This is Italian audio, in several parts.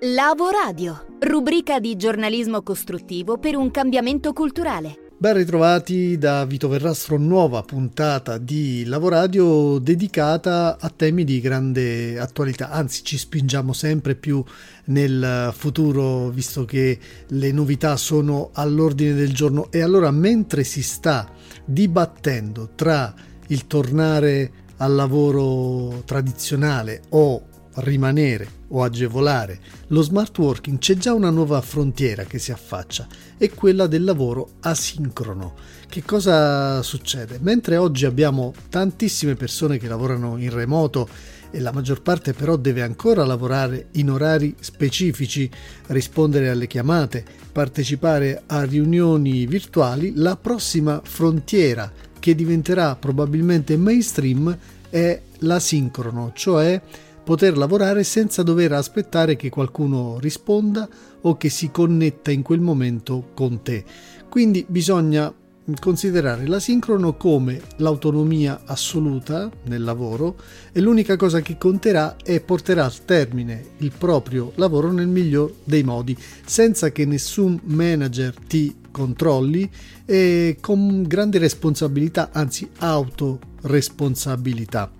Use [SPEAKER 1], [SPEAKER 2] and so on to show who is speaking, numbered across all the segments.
[SPEAKER 1] Lavoradio, rubrica di giornalismo costruttivo per un cambiamento culturale.
[SPEAKER 2] Ben ritrovati da Vito Verrastro, nuova puntata di Lavoradio dedicata a temi di grande attualità, anzi ci spingiamo sempre più nel futuro visto che le novità sono all'ordine del giorno e allora mentre si sta dibattendo tra il tornare al lavoro tradizionale o rimanere o agevolare lo smart working c'è già una nuova frontiera che si affaccia, è quella del lavoro asincrono. Che cosa succede? Mentre oggi abbiamo tantissime persone che lavorano in remoto e la maggior parte però deve ancora lavorare in orari specifici, rispondere alle chiamate, partecipare a riunioni virtuali, la prossima frontiera che diventerà probabilmente mainstream è l'asincrono, cioè poter lavorare senza dover aspettare che qualcuno risponda o che si connetta in quel momento con te. Quindi bisogna considerare l'asincrono come l'autonomia assoluta nel lavoro e l'unica cosa che conterà è porterà al termine il proprio lavoro nel miglior dei modi, senza che nessun manager ti controlli e con grande responsabilità, anzi autoresponsabilità.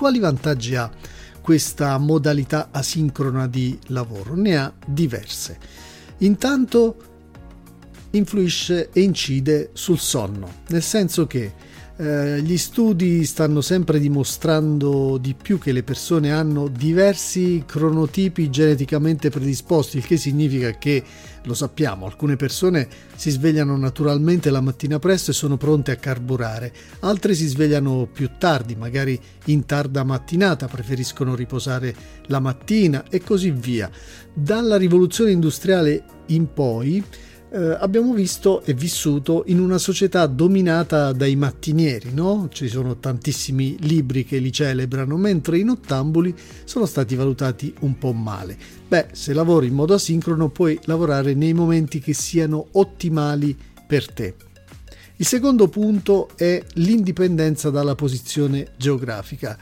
[SPEAKER 2] Quali vantaggi ha questa modalità asincrona di lavoro? Ne ha diverse. Intanto influisce e incide sul sonno, nel senso che eh, gli studi stanno sempre dimostrando di più che le persone hanno diversi cronotipi geneticamente predisposti, il che significa che, lo sappiamo, alcune persone si svegliano naturalmente la mattina presto e sono pronte a carburare, altre si svegliano più tardi, magari in tarda mattinata, preferiscono riposare la mattina e così via. Dalla rivoluzione industriale in poi, eh, abbiamo visto e vissuto in una società dominata dai mattinieri, no? Ci sono tantissimi libri che li celebrano, mentre i nottambuli sono stati valutati un po' male. Beh, se lavori in modo asincrono puoi lavorare nei momenti che siano ottimali per te. Il secondo punto è l'indipendenza dalla posizione geografica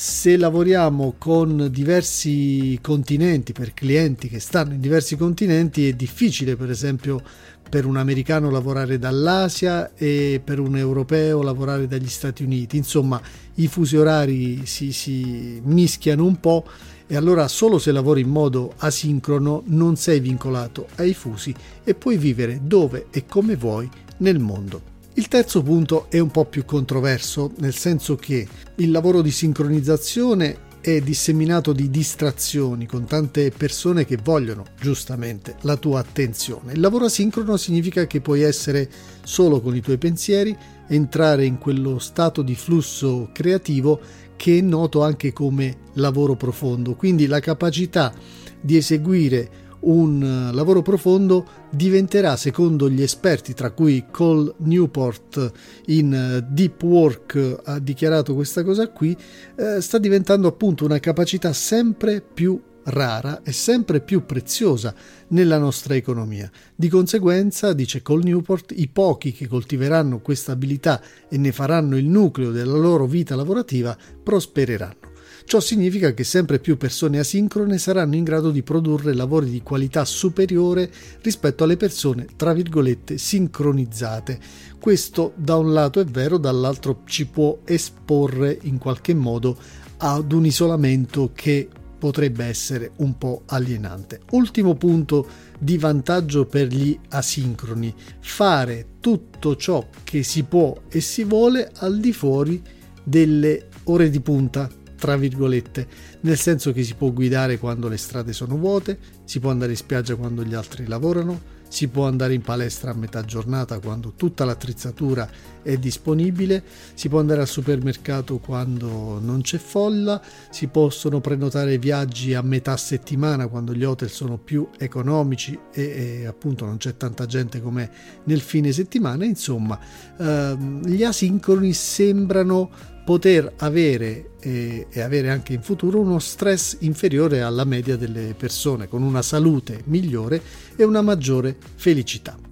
[SPEAKER 2] se lavoriamo con diversi continenti, per clienti che stanno in diversi continenti, è difficile per esempio per un americano lavorare dall'Asia e per un europeo lavorare dagli Stati Uniti. Insomma, i fusi orari si, si mischiano un po' e allora solo se lavori in modo asincrono non sei vincolato ai fusi e puoi vivere dove e come vuoi nel mondo. Il terzo punto è un po' più controverso, nel senso che il lavoro di sincronizzazione è disseminato di distrazioni con tante persone che vogliono giustamente la tua attenzione. Il lavoro asincrono significa che puoi essere solo con i tuoi pensieri, entrare in quello stato di flusso creativo che è noto anche come lavoro profondo, quindi la capacità di eseguire un eh, lavoro profondo diventerà, secondo gli esperti, tra cui Cole Newport in eh, Deep Work ha dichiarato questa cosa qui, eh, sta diventando appunto una capacità sempre più rara e sempre più preziosa nella nostra economia. Di conseguenza, dice Cole Newport, i pochi che coltiveranno questa abilità e ne faranno il nucleo della loro vita lavorativa prospereranno. Ciò significa che sempre più persone asincrone saranno in grado di produrre lavori di qualità superiore rispetto alle persone, tra virgolette, sincronizzate. Questo da un lato è vero, dall'altro ci può esporre in qualche modo ad un isolamento che potrebbe essere un po' alienante. Ultimo punto di vantaggio per gli asincroni, fare tutto ciò che si può e si vuole al di fuori delle ore di punta tra virgolette, nel senso che si può guidare quando le strade sono vuote, si può andare in spiaggia quando gli altri lavorano, si può andare in palestra a metà giornata quando tutta l'attrezzatura è disponibile, si può andare al supermercato quando non c'è folla, si possono prenotare viaggi a metà settimana quando gli hotel sono più economici e, e appunto non c'è tanta gente come nel fine settimana, insomma ehm, gli asincroni sembrano poter avere e, e, avere anche in futuro uno stress inferiore alla media delle persone, con una salute migliore e una maggiore felicità.